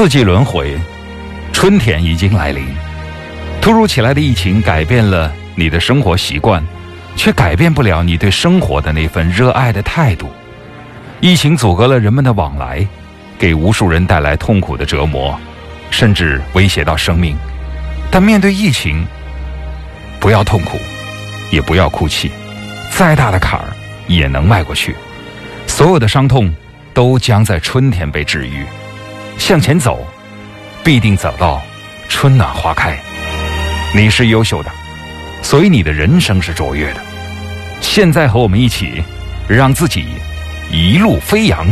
四季轮回，春天已经来临。突如其来的疫情改变了你的生活习惯，却改变不了你对生活的那份热爱的态度。疫情阻隔了人们的往来，给无数人带来痛苦的折磨，甚至威胁到生命。但面对疫情，不要痛苦，也不要哭泣，再大的坎儿也能迈过去。所有的伤痛都将在春天被治愈。向前走，必定走到春暖花开。你是优秀的，所以你的人生是卓越的。现在和我们一起，让自己一路飞扬。